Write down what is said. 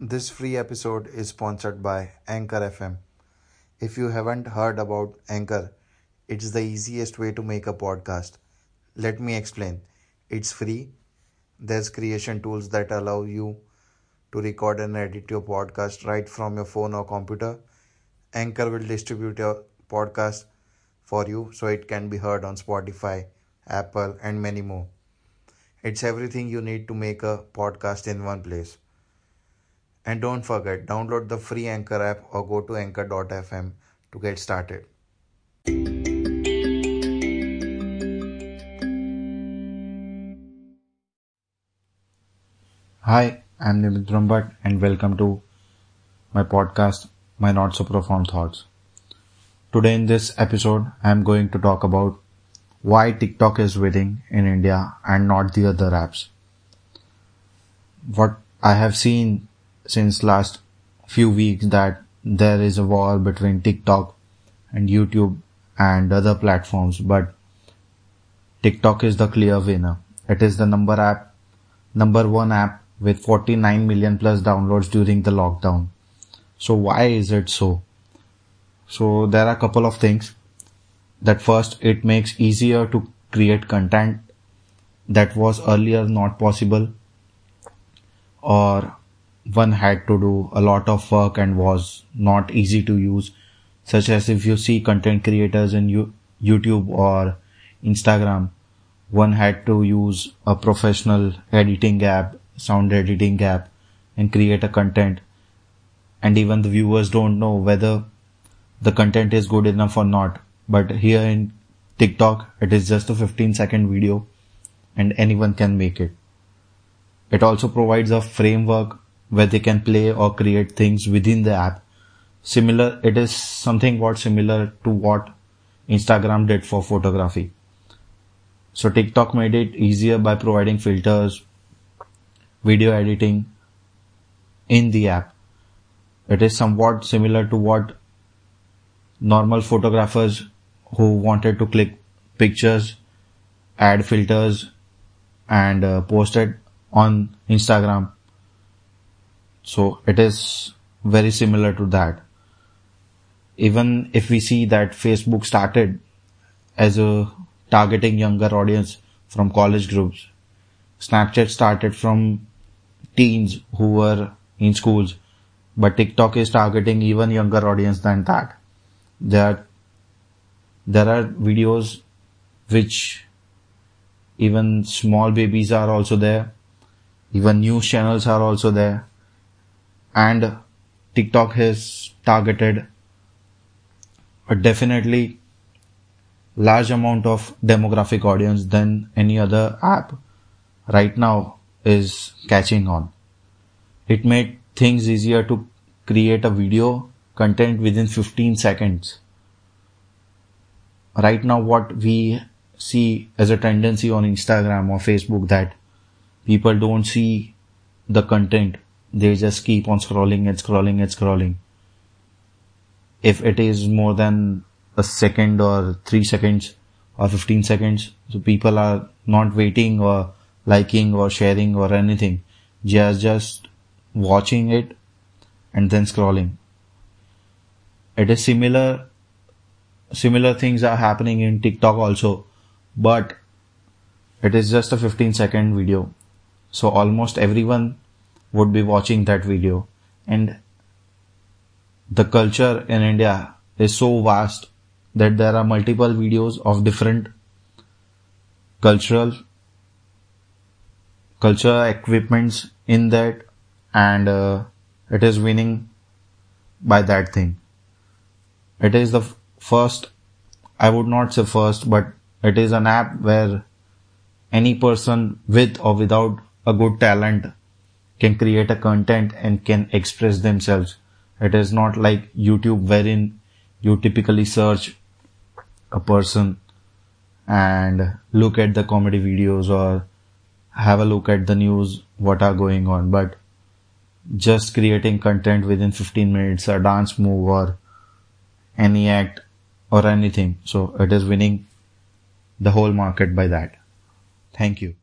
This free episode is sponsored by Anchor FM. If you haven't heard about Anchor, it's the easiest way to make a podcast. Let me explain. It's free. There's creation tools that allow you to record and edit your podcast right from your phone or computer. Anchor will distribute your podcast for you so it can be heard on Spotify, Apple, and many more. It's everything you need to make a podcast in one place. And don't forget, download the free Anchor app or go to anchor.fm to get started. Hi, I'm Nimit Bhat and welcome to my podcast, My Not So Profound Thoughts. Today in this episode, I'm going to talk about why TikTok is winning in India and not the other apps. What I have seen since last few weeks that there is a war between TikTok and YouTube and other platforms, but TikTok is the clear winner. It is the number app, number one app with 49 million plus downloads during the lockdown. So why is it so? So there are a couple of things that first it makes easier to create content that was earlier not possible or one had to do a lot of work and was not easy to use, such as if you see content creators in YouTube or Instagram, one had to use a professional editing app, sound editing app, and create a content. And even the viewers don't know whether the content is good enough or not. But here in TikTok, it is just a 15 second video and anyone can make it. It also provides a framework where they can play or create things within the app. Similar, it is something what similar to what Instagram did for photography. So TikTok made it easier by providing filters, video editing in the app. It is somewhat similar to what normal photographers who wanted to click pictures, add filters and uh, post it on Instagram so it is very similar to that. Even if we see that Facebook started as a targeting younger audience from college groups, Snapchat started from teens who were in schools, but TikTok is targeting even younger audience than that. There, there are videos which even small babies are also there. Even news channels are also there and TikTok has targeted a definitely large amount of demographic audience than any other app right now is catching on. It made things easier to create a video content within 15 seconds. Right now what we see as a tendency on Instagram or Facebook that people don't see the content they just keep on scrolling and scrolling and scrolling. If it is more than a second or three seconds or 15 seconds, so people are not waiting or liking or sharing or anything. Just, just watching it and then scrolling. It is similar, similar things are happening in TikTok also, but it is just a 15 second video. So almost everyone would be watching that video. And the culture in India is so vast that there are multiple videos of different cultural culture equipments in that and uh, it is winning by that thing. It is the first i would not say first but it is an app where any person with or without a good talent can create a content and can express themselves. It is not like YouTube wherein you typically search a person and look at the comedy videos or have a look at the news, what are going on, but just creating content within 15 minutes, a dance move or any act or anything. So it is winning the whole market by that. Thank you.